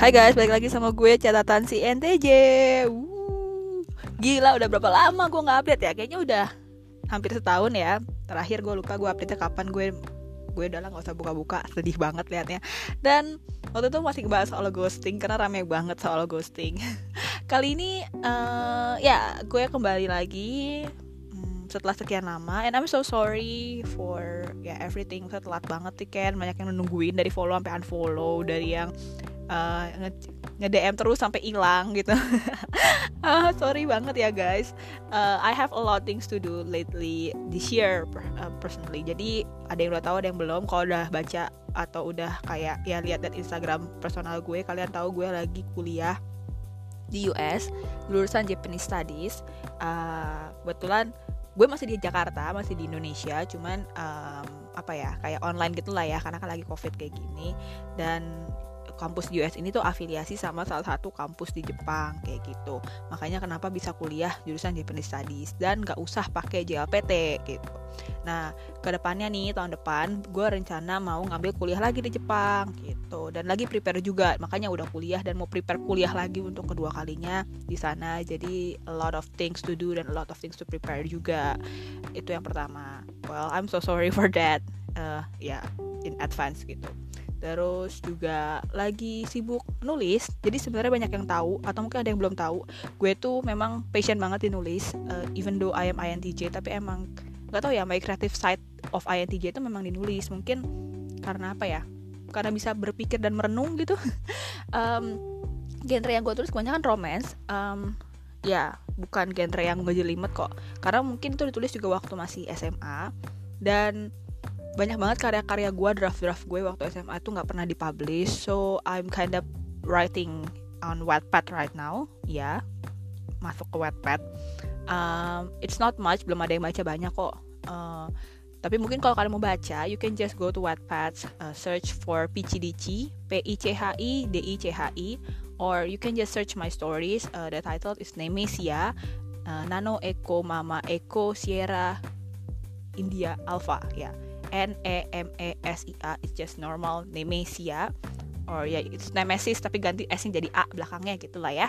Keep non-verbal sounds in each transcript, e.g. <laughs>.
Hai guys, balik lagi sama gue catatan si NTJ. Gila, udah berapa lama gue nggak update ya? Kayaknya udah hampir setahun ya. Terakhir gue lupa gue update kapan. Gue gue udah lah nggak usah buka-buka. Sedih banget liatnya. Dan waktu itu masih bahas soal ghosting karena rame banget soal ghosting. <laughs> Kali ini uh, ya gue kembali lagi hmm, setelah sekian lama. And I'm so sorry for ya yeah, everything. Saya telat banget sih Ken. Banyak yang nungguin dari follow sampai unfollow. Dari yang uh, nge-DM terus sampai hilang gitu. uh, <laughs> sorry banget ya guys. Uh, I have a lot things to do lately this year uh, personally. Jadi ada yang udah tahu, ada yang belum. Kalau udah baca atau udah kayak ya lihat dari Instagram personal gue, kalian tahu gue lagi kuliah di US lulusan Japanese Studies. Uh, kebetulan gue masih di Jakarta, masih di Indonesia, cuman um, apa ya kayak online gitulah ya karena kan lagi covid kayak gini dan kampus di US ini tuh afiliasi sama salah satu kampus di Jepang kayak gitu. Makanya kenapa bisa kuliah jurusan Japanese Studies dan gak usah pakai JLPT gitu. Nah ke depannya nih tahun depan gue rencana mau ngambil kuliah lagi di Jepang gitu. Dan lagi prepare juga makanya udah kuliah dan mau prepare kuliah lagi untuk kedua kalinya di sana. Jadi a lot of things to do dan a lot of things to prepare juga. Itu yang pertama. Well I'm so sorry for that. Uh, ya yeah, in advance gitu terus juga lagi sibuk nulis jadi sebenarnya banyak yang tahu atau mungkin ada yang belum tahu gue tuh memang passion banget di nulis uh, even though I am INTJ tapi emang nggak tahu ya my creative side of INTJ itu memang dinulis mungkin karena apa ya? Karena bisa berpikir dan merenung gitu. <laughs> Um, genre yang gue tulis kebanyakan romance. Um, ya bukan genre yang ngejelimet kok. Karena mungkin itu ditulis juga waktu masih SMA dan banyak banget karya-karya gue draft-draft gue waktu SMA itu nggak pernah dipublish. So I'm kind of writing on Wattpad right now. Ya yeah, masuk ke Wattpad. Um, it's not much belum ada yang baca banyak kok. Uh, tapi mungkin kalau kalian mau baca you can just go to Wattpad uh, search for PCDC P I C H I D I C H I or you can just search my stories. Uh, the title is Nemesia uh, Nano Echo Mama Echo Sierra India Alpha ya. yeah N E M E S I A it's just normal Nemesia. Or ya yeah, it's Nemesis tapi ganti S-nya jadi A belakangnya gitu lah ya.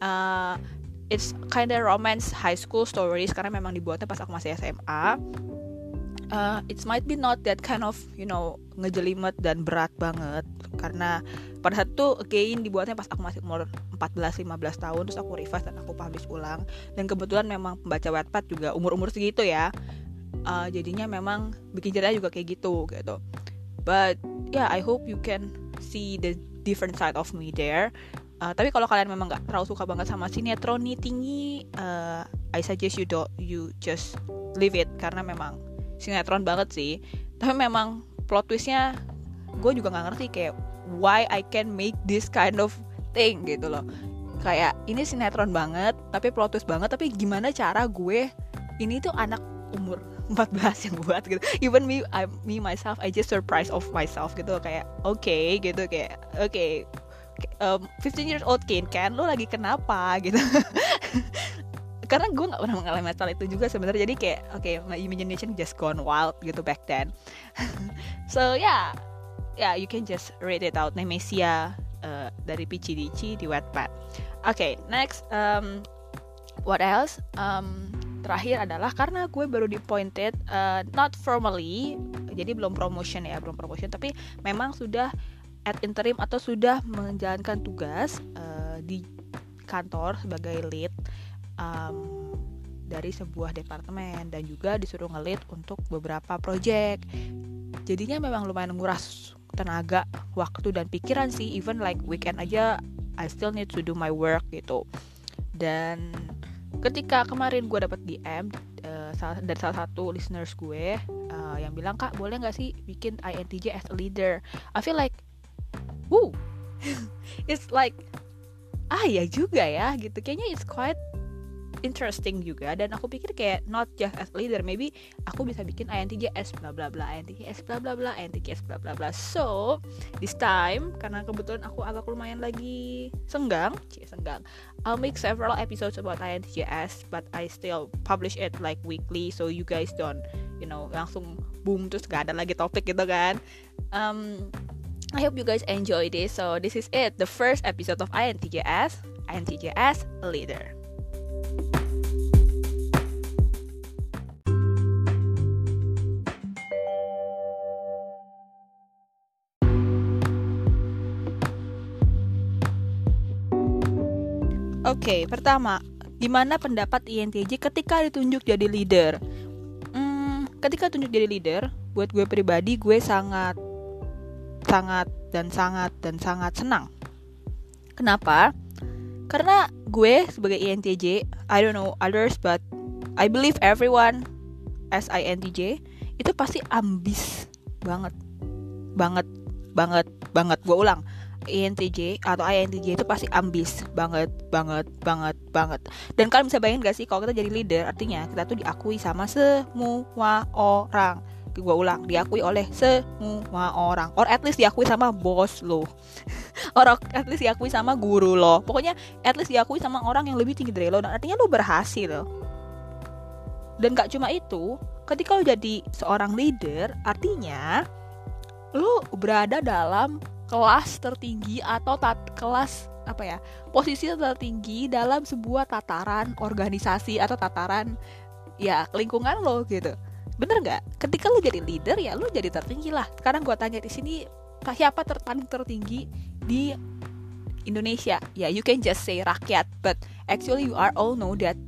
Uh, it's kinda romance high school stories karena memang dibuatnya pas aku masih SMA uh, it might be not that kind of you know ngejelimet dan berat banget. Karena pada saat itu again dibuatnya pas aku masih umur 14-15 tahun terus aku revise dan aku publish ulang. Dan kebetulan memang pembaca Wattpad juga umur-umur segitu ya uh, jadinya memang bikin cerita juga kayak gitu gitu. But yeah I hope you can see the different side of me there. Uh, tapi kalau kalian memang nggak terlalu suka banget sama sinetron nih tinggi uh, I suggest you do you just leave it. Karena memang sinetron banget sih. Tapi memang plot twistnya gue juga nggak ngerti kayak why I can make this kind of thing gitu loh. Kayak ini sinetron banget tapi plot twist banget tapi gimana cara gue ini tuh anak umur 14 yang buat gitu. Even me I, me myself I just surprise of myself gitu. Kayak oke okay, gitu kayak oke okay, um, 15 years old Ken kan? Lo lagi kenapa? Gitu. <laughs> Karena gue nggak pernah mengalami masalah itu juga sebenarnya. Jadi kayak oke okay, my imagination just gone wild gitu back then. <laughs> So yeah yeah you can just read it out. Nemesia uh, dari PCDC di Wattpad. Oke okay, next um, what else? Um, terakhir adalah karena gue baru di appointed uh, not formally jadi belum promotion ya belum promotion tapi memang sudah at interim atau sudah menjalankan tugas uh, di kantor sebagai lead um, dari sebuah departemen dan juga disuruh ngelit untuk beberapa project. Jadinya memang lumayan nguras tenaga waktu dan pikiran sih even like weekend aja I still need to do my work gitu. Dan ketika kemarin gue dapat DM uh, dari salah satu listeners gue uh, yang bilang kak boleh nggak sih bikin INTJ as a leader? I feel like woo <laughs> it's like ah ya juga ya gitu. Kayaknya it's quite interesting juga dan aku pikir kayak not just as leader maybe aku bisa bikin INTJ S bla bla bla INTJ S bla bla bla INTJ S bla bla bla so this time karena kebetulan aku agak lumayan lagi senggang cie senggang I'll make several episodes about INTJ S but I still publish it like weekly so you guys don't you know langsung boom terus gak ada lagi topik gitu kan um, I hope you guys enjoy this. So this is it, the first episode of INTJS, INTJS Leader. Oke, okay, pertama, gimana pendapat INTJ ketika ditunjuk jadi leader? Hmm, ketika ditunjuk jadi leader, buat gue pribadi gue sangat sangat dan sangat dan sangat senang. Kenapa? Karena gue sebagai INTJ, I don't know others but I believe everyone as INTJ itu pasti ambis banget. Banget, banget, banget. Gue ulang. INTJ atau INTJ itu pasti ambis banget, banget, banget, banget. Dan kalian bisa bayangin gak sih kalau kita jadi leader, artinya kita tuh diakui sama semua orang gue ulang diakui oleh semua orang. Or at least diakui sama bos lo. <laughs> Or at least diakui sama guru lo. Pokoknya at least diakui sama orang yang lebih tinggi dari lo. Dan artinya lo berhasil. Dan gak cuma itu ketika lo jadi seorang leader artinya lo berada dalam kelas tertinggi atau tat kelas apa ya posisi tertinggi dalam sebuah tataran organisasi atau tataran ya lingkungan lo gitu bener nggak? Ketika lu jadi leader ya lu jadi tertinggi lah. Sekarang gue tanya di sini siapa ter paling tertinggi di Indonesia? Ya yeah, you can just say rakyat but actually you are all know that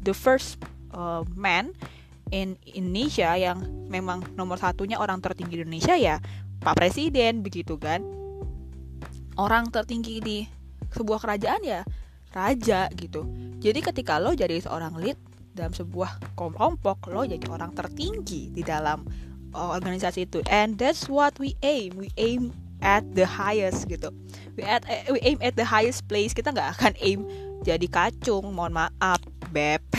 the first uh, man in Indonesia yang memang nomor satunya orang tertinggi di Indonesia ya Pak Presiden begitu kan. Orang tertinggi di sebuah kerajaan ya raja gitu. Jadi ketika lo jadi seorang lead dalam sebuah kelompok lo jadi orang tertinggi di dalam uh, organisasi itu. And that's what we aim. We aim at the highest gitu. We at eh, we aim at the highest place. Kita nggak akan aim jadi kacung. Mohon maaf beb. <laughs>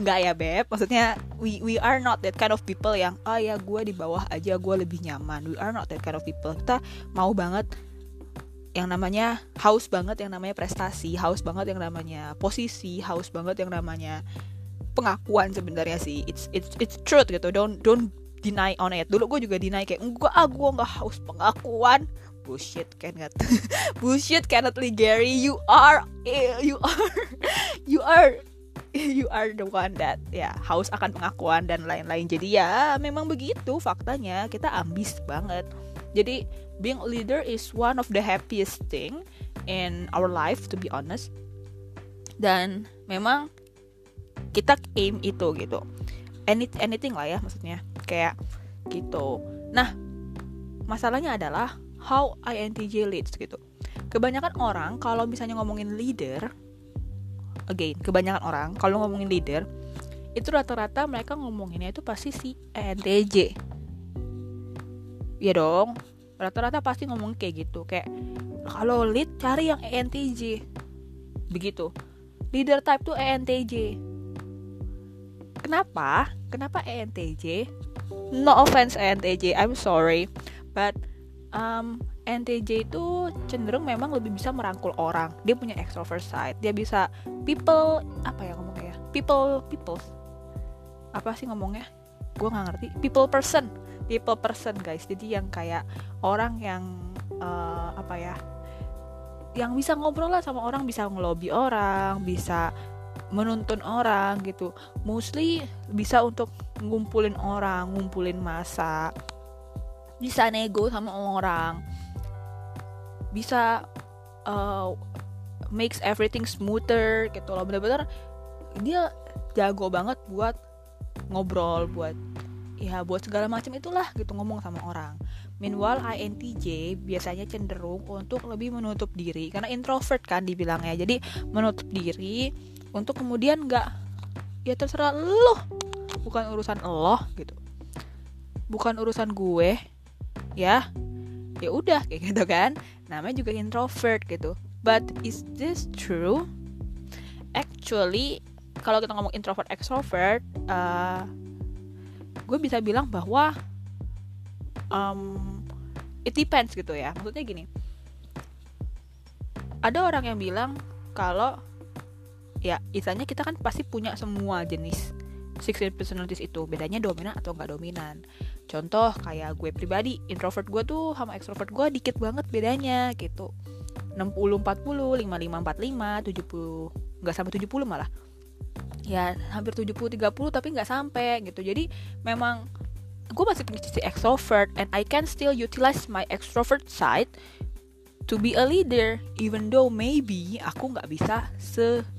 Nggak ya beb. Maksudnya we we are not that kind of people yang oh ya gue di bawah aja gue lebih nyaman. We are not that kind of people. Kita mau banget yang namanya haus banget yang namanya prestasi haus banget yang namanya posisi haus banget yang namanya pengakuan sebenarnya sih. It's it's it's truth gitu. Don't don't deny on it. Dulu gue juga deny kayak enggak ah gue nggak haus pengakuan. Bullshit cannot <laughs> bullshit cannot Gary. You are you are <laughs> you are <laughs> you are the one that ya haus akan pengakuan dan lain-lain. Jadi ya memang begitu faktanya. Kita ambis banget. Jadi being a leader is one of the happiest thing in our life to be honest. Dan memang kita aim itu gitu. Any, anything lah ya maksudnya. Kayak gitu. Nah masalahnya adalah how INTJ leads gitu. Kebanyakan orang kalau misalnya ngomongin leader again kebanyakan orang kalau ngomongin leader itu rata-rata mereka ngomonginnya itu pasti si INTJ ya dong. Rata-rata pasti ngomong kayak gitu. Kayak kalau lead cari yang ENTJ begitu. Leader type tuh ENTJ Kenapa? Kenapa ENTJ? No offense ENTJ, I'm sorry, but um, ENTJ itu cenderung memang lebih bisa merangkul orang. Dia punya extrovert side. Dia bisa people apa ya ngomongnya ya? People people apa sih ngomongnya? Gue nggak ngerti. People person, people person guys. Jadi yang kayak orang yang uh, apa ya? Yang bisa ngobrol lah sama orang, bisa ngelobi orang, bisa menuntun orang gitu. Mostly bisa untuk ngumpulin orang ngumpulin masa. Bisa nego sama orang. Bisa uh, makes everything smoother gitu loh. Bener-bener dia jago banget buat ngobrol buat ya buat segala macam itulah gitu ngomong sama orang. Meanwhile INTJ biasanya cenderung untuk lebih menutup diri karena introvert kan dibilangnya. Jadi menutup diri untuk kemudian nggak ya terserah lo. Bukan urusan lo gitu. Bukan urusan gue ya. Ya udah kayak gitu kan. Namanya juga introvert gitu. But is this true? Actually kalau kita ngomong introvert extrovert uh, gue bisa bilang bahwa um, it depends gitu ya. Maksudnya gini. Ada orang yang bilang kalau ya istilahnya kita kan pasti punya semua jenis six personalities itu. Bedanya dominan atau nggak dominan. Contoh kayak gue pribadi introvert gue tuh sama extrovert gue dikit banget bedanya gitu. 60 40 55 45 70 nggak sampai 70 malah. Ya hampir 70 30 tapi nggak sampai gitu. Jadi memang gue masih punya sisi extrovert and I can still utilize my extrovert side to be a leader even though maybe aku nggak bisa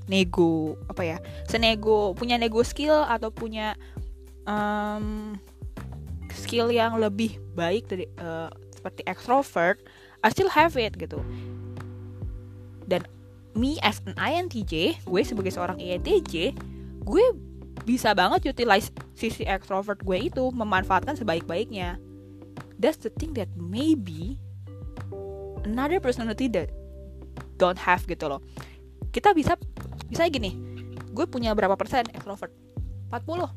senego apa ya senego punya nego skill atau punya um, skill yang lebih baik dari uh, seperti extrovert I still have it gitu. Dan me as an INTJ gue sebagai seorang INTJ gue bisa banget utilize sisi extrovert gue itu memanfaatkan sebaik-baiknya. That's the thing that maybe another personality that don't have gitu loh. Kita bisa bisa gini gue punya berapa persen extrovert? 40 oke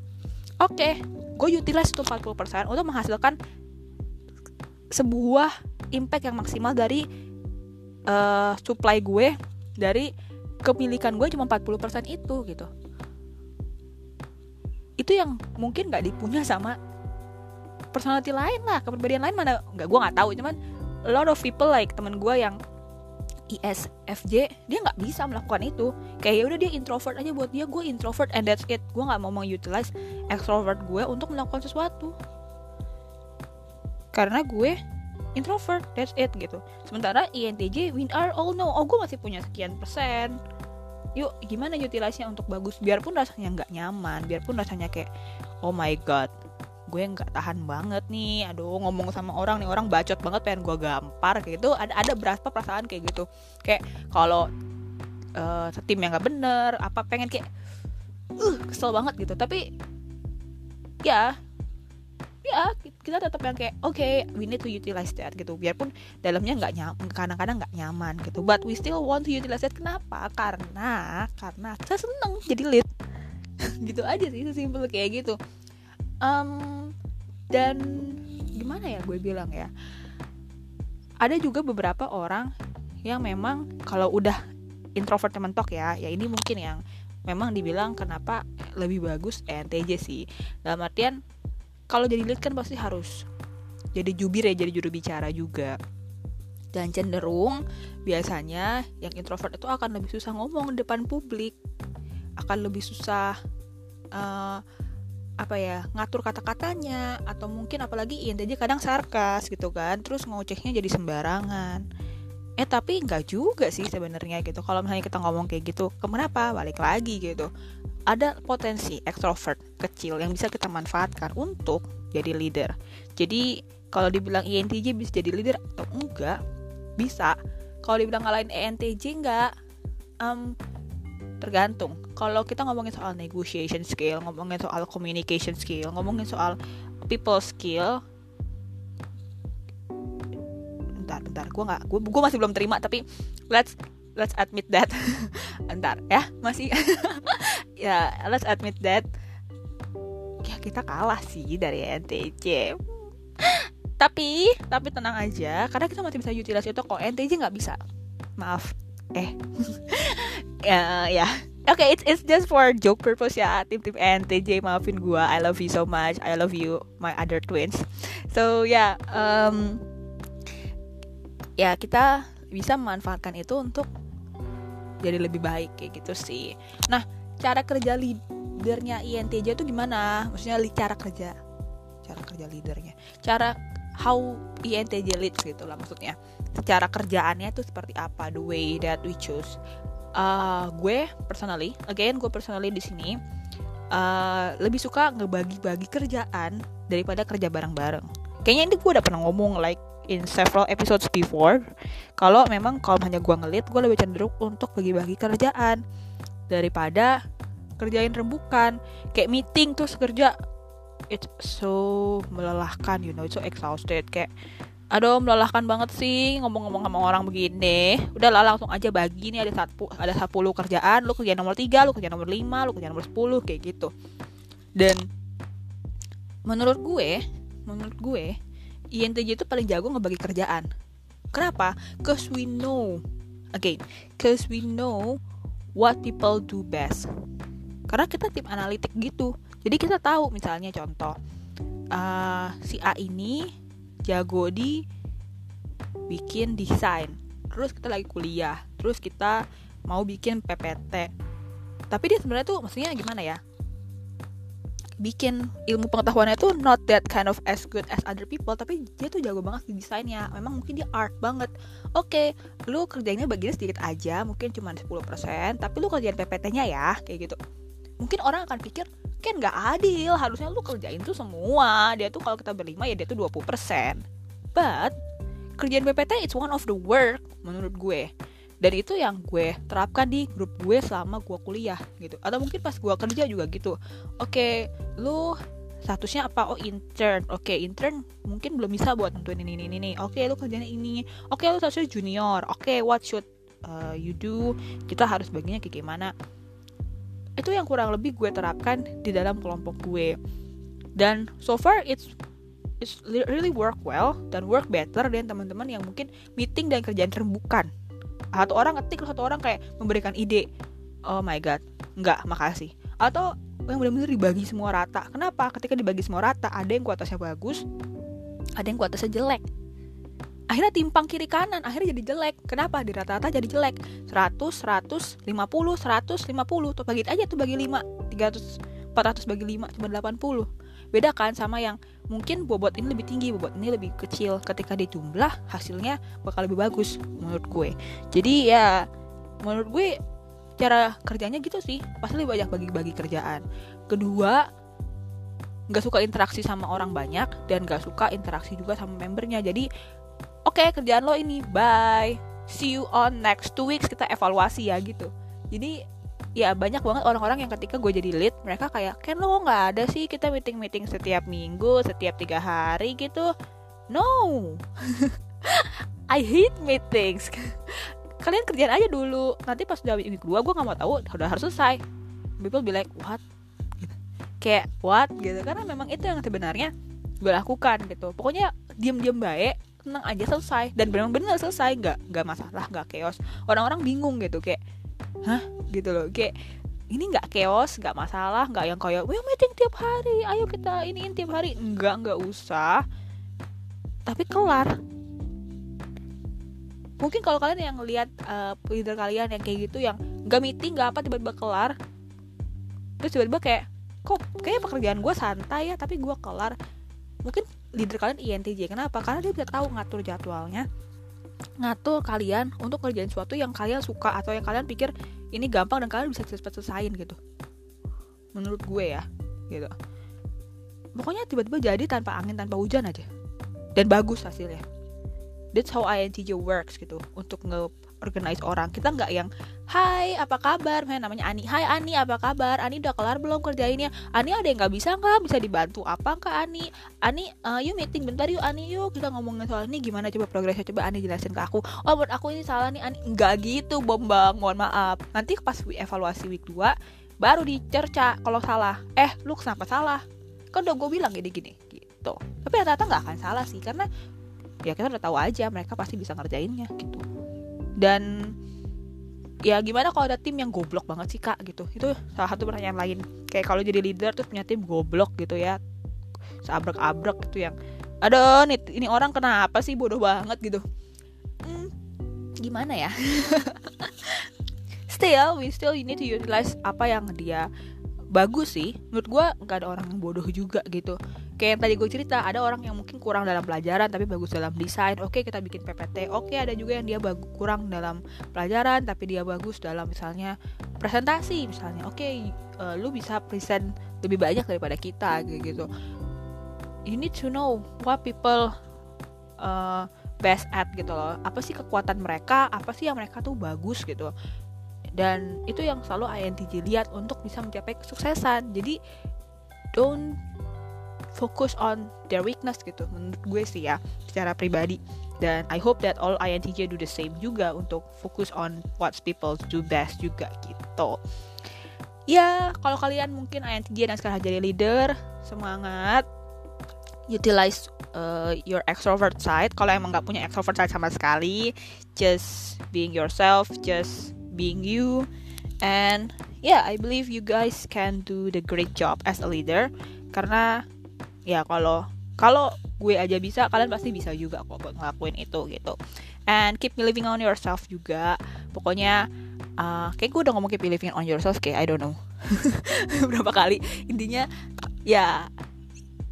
okay, gue utilize itu 40 persen untuk menghasilkan sebuah impact yang maksimal dari uh, supply gue dari kepemilikan gue cuma 40% itu gitu. Itu yang mungkin nggak dipunya sama personality lain lah kepribadian lain mana nggak gue nggak tahu. Cuman a lot of people like temen gue yang ISFJ dia nggak bisa melakukan itu. Kayak ya udah dia introvert aja buat dia gue introvert and that's it. Gue nggak mau mengutilize extrovert gue untuk melakukan sesuatu. Karena gue introvert that's it gitu. Sementara INTJ we are all know oh gue masih punya sekian persen. Yuk gimana utilize-nya untuk bagus? Biarpun rasanya nggak nyaman biarpun rasanya kayak oh my god gue nggak tahan banget nih. Aduh ngomong sama orang nih orang bacot banget pengen gue gampar kayak gitu. Ada ada berapa perasaan kayak gitu. Kayak kalau uh, tim yang nggak bener apa pengen kayak uh kesel banget gitu. Tapi ya ya kita tetap yang kayak oke okay, we need to utilize that gitu. Biarpun dalamnya nggak nyaman kadang-kadang nggak nyaman gitu. But we still want to utilize that. Kenapa? Karena karena saya seneng jadi lead. <laughs> Gitu aja sih sesimpel kayak gitu. Um, dan gimana ya gue bilang ya? Ada juga beberapa orang yang memang kalau udah introvert mentok ya ya ini mungkin yang memang dibilang kenapa lebih bagus ENTJ sih. Dalam artian kalau jadi lead kan pasti harus jadi jubir ya jadi juru bicara juga. Dan cenderung biasanya yang introvert itu akan lebih susah ngomong depan publik akan lebih susah uh, apa ya ngatur kata-katanya atau mungkin apalagi INTJ kadang sarkas gitu kan terus ngocehnya jadi sembarangan. Eh tapi nggak juga sih sebenarnya gitu. Kalau misalnya kita ngomong kayak gitu kenapa balik lagi gitu. Ada potensi ekstrovert kecil yang bisa kita manfaatkan untuk jadi leader. Jadi kalau dibilang INTJ bisa jadi leader atau enggak bisa. Kalau dibilang ngalahin ENTJ enggak. Um, tergantung. Kalau kita ngomongin soal negotiation skill ngomongin soal communication skill ngomongin soal people skill bentar bentar. Gue nggak gue gue masih belum terima tapi let's let's admit that. <laughs> Bentar ya masih. <laughs> Ya let's admit that. Ya kita kalah sih dari NTC tapi tapi tenang aja karena kita masih bisa utilize itu kok NTJ nggak bisa. Maaf eh <laughs> ya ya <laughs> Oke, okay, it's it's just for joke purpose ya. Tim tim NTJ maafin gua. I love you so much. I love you my other twins. So ya, yeah, um, ya kita bisa memanfaatkan itu untuk jadi lebih baik kayak gitu sih. Nah, cara kerja leadernya INTJ itu gimana? Maksudnya cara kerja, cara kerja leadernya, cara how INTJ leads gitu lah maksudnya. Secara kerjaannya itu seperti apa? The way that we choose uh, gue personally, again gue personally di sini uh, lebih suka ngebagi-bagi kerjaan daripada kerja bareng-bareng. Kayaknya ini gue udah pernah ngomong like in several episodes before. Kalau memang kalau hanya gue ngelit, gue lebih cenderung untuk bagi-bagi kerjaan daripada kerjain rembukan kayak meeting terus kerja it's so melelahkan you know it's so exhausted kayak aduh melelahkan banget sih ngomong-ngomong sama orang begini. Udahlah langsung aja bagi nih ada satu ada 10 kerjaan. Lu kerja nomor 3 lu kerja nomor 5 lu kerja nomor 10 kayak gitu. Dan menurut gue menurut gue INTJ itu paling jago ngebagi kerjaan. Kenapa? Cause we know again cause we know what people do best. Karena kita tim analitik gitu. Jadi kita tahu misalnya contoh uh, si A ini jago di bikin desain. Terus kita lagi kuliah terus kita mau bikin PPT tapi dia sebenarnya tuh maksudnya gimana ya? Bikin ilmu pengetahuannya tuh not that kind of as good as other people tapi dia tuh jago banget di desainnya. Memang mungkin dia art banget. Oke okay, lu kerjanya bagian sedikit aja mungkin cuma 10% tapi lu kerjain PPT-nya ya kayak gitu mungkin orang akan pikir kan nggak adil. Harusnya lu kerjain tuh semua. Dia tuh kalau kita berlima ya dia tuh 20% but kerjaan PPT it's one of the work menurut gue. Dan itu yang gue terapkan di grup gue selama gue kuliah gitu. Atau mungkin pas gue kerja juga gitu. Oke okay, lu statusnya apa? Oh intern. Oke okay, intern mungkin belum bisa buat tentuin ini ini ini oke okay, lu kerjanya ini. Oke okay, lu statusnya junior. Oke okay, what should uh, you do? Kita harus baginya kayak gimana itu yang kurang lebih gue terapkan di dalam kelompok gue. Dan so far it's it's really work well dan work better dan teman-teman yang mungkin meeting dan kerjaan terbukan satu orang ngetik satu orang kayak memberikan ide. Oh my god nggak makasih. Atau yang benar-benar dibagi semua rata. Kenapa? Ketika dibagi semua rata ada yang kualitasnya bagus ada yang kualitasnya jelek akhirnya timpang kiri kanan akhirnya jadi jelek. Kenapa? Di rata-rata jadi jelek. 100 100 50 150 tuh bagi aja tuh bagi 5 300 400 bagi 5 cuma 80 beda kan sama yang mungkin bobot ini lebih tinggi bobot ini lebih kecil. Ketika dijumlah hasilnya bakal lebih bagus menurut gue. Jadi ya menurut gue cara kerjanya gitu sih. Pasti lebih banyak bagi-bagi kerjaan. Kedua nggak suka interaksi sama orang banyak dan nggak suka interaksi juga sama membernya. Jadi oke okay, kerjaan lo ini bye. See you on next two weeks. Kita evaluasi ya gitu. Jadi ya banyak banget orang-orang yang ketika gue jadi lead mereka kayak kan lo nggak ada sih? Kita meeting meeting setiap minggu setiap tiga hari gitu. No. <laughs> I hate meetings. <laughs> Kalian kerjaan aja dulu. Nanti pas udah minggu kedua gue nggak mau tahu udah harus selesai. People be like what? Gitu. kayak what? Gitu. Karena memang itu yang sebenarnya gue lakukan gitu. Pokoknya diam-diam baik tenang aja selesai. Dan benar-benar selesai nggak nggak masalah nggak chaos. Orang-orang bingung gitu kayak hah? gitu loh. Kayak ini nggak chaos nggak masalah nggak yang kayak we meeting tiap hari ayo kita iniin tiap hari. Nggak nggak usah. Tapi kelar. Mungkin kalau kalian yang lihat uh, leader kalian yang kayak gitu yang nggak meeting nggak apa tiba-tiba kelar. Terus tiba-tiba kayak kok kayak pekerjaan gue santai ya tapi gue kelar. Mungkin leader kalian INTJ kenapa? Karena dia bisa tahu ngatur jadwalnya. Ngatur kalian untuk kerjain sesuatu yang kalian suka atau yang kalian pikir ini gampang dan kalian bisa cepat selesaiin gitu. Menurut gue ya gitu. Pokoknya tiba-tiba jadi tanpa angin tanpa hujan aja. Dan bagus hasilnya. That's how INTJ works gitu untuk nge organize orang. Kita nggak yang Hai apa kabar? Men namanya Ani Hai Ani apa kabar? Ani udah kelar belum kerjainnya? Ani ada yang nggak bisa nggak? Bisa dibantu apa kak Ani? Ani uh, yuk meeting bentar yuk Ani yuk kita ngomongin soal ini gimana? Coba progresnya coba Ani jelasin ke aku. Oh buat aku ini salah nih Ani. Nggak gitu bombang mohon maaf. Nanti pas evaluasi week 2 baru dicerca kalau salah. Eh lu kenapa salah? Kan udah gue bilang gini gini gitu. Tapi rata-rata nggak akan salah sih karena ya kita udah tahu aja mereka pasti bisa ngerjainnya gitu dan ya gimana kalau ada tim yang goblok banget sih kak gitu. Itu salah satu pertanyaan lain. Kayak kalau jadi leader tuh punya tim goblok gitu ya. Seabrek-abrek gitu yang ada nih ini orang kenapa sih? Bodoh banget gitu. Hmm, gimana ya? <laughs> Still we still need to utilize apa yang dia bagus sih. Menurut gue nggak ada orang yang bodoh juga gitu kayak tadi gue cerita ada orang yang mungkin kurang dalam pelajaran tapi bagus dalam desain. Oke kita bikin PPT oke ada juga yang dia bagus kurang dalam pelajaran tapi dia bagus dalam misalnya presentasi misalnya. Oke uh, lu bisa present lebih banyak daripada kita gitu. You need to know what people uh, best at gitu loh. Apa sih kekuatan mereka? Apa sih yang mereka tuh bagus gitu? Dan itu yang selalu INTJ lihat untuk bisa mencapai kesuksesan. Jadi don't focus on their weakness gitu menurut gue sih ya secara pribadi. Dan I hope that all INTJ do the same juga untuk fokus on what people do best juga gitu. Ya kalau kalian mungkin INTJ dan sekarang jadi leader semangat. Utilize uh, your extrovert side. Kalau emang nggak punya extrovert side sama sekali just being yourself just being you. And yeah I believe you guys can do the great job as a leader. Karena ya kalau kalau gue aja bisa kalian pasti bisa juga kok buat ngelakuin itu gitu. And keep believing on yourself juga. Pokoknya uh, kayak gue udah ngomong keep believing on yourself kayak I don't know. <laughs> Berapa kali. Intinya ya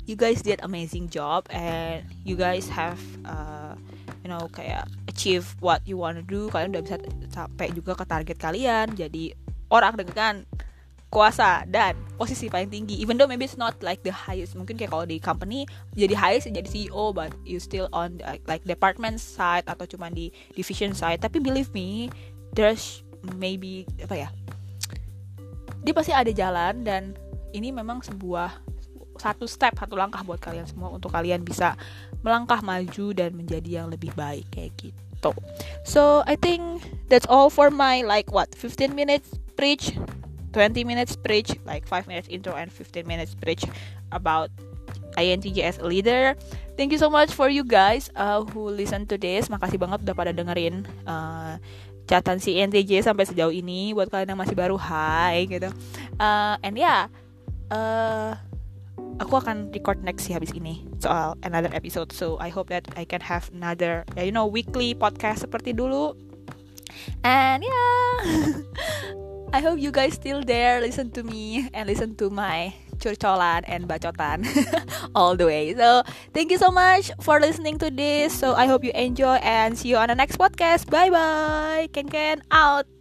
you guys did amazing job and you guys have uh, you know kayak achieve what you wanna do. Kalian udah bisa sampai juga ke target kalian. Jadi orang dengan kuasa dan posisi paling tinggi even though maybe it's not like the highest. Mungkin kayak kalau di company jadi highest jadi CEO but you still on like, like department side atau cuma di division side. Tapi believe me there's maybe apa ya dia pasti ada jalan dan ini memang sebuah satu step satu langkah buat kalian semua untuk kalian bisa melangkah maju dan menjadi yang lebih baik kayak gitu. So I think that's all for my like what 15 minutes preach 20 minutes preach like 5 minutes intro and 15 minutes preach about INTJ as a leader. Thank you so much for you guys uh, who listen to this. Makasih banget udah pada dengerin uh, catatan si INTJ sampai sejauh ini. Buat kalian yang masih baru hai gitu. Uh, and yeah, uh, aku akan record next sih habis ini soal another episode. So I hope that I can have another you know weekly podcast seperti dulu. And yeah <laughs> I hope you guys still there listen to me and listen to my curcolan and bacotan <laughs> all the way. So, thank you so much for listening to this. So, I hope you enjoy and see you on the next podcast. Bye bye. Ken Ken out.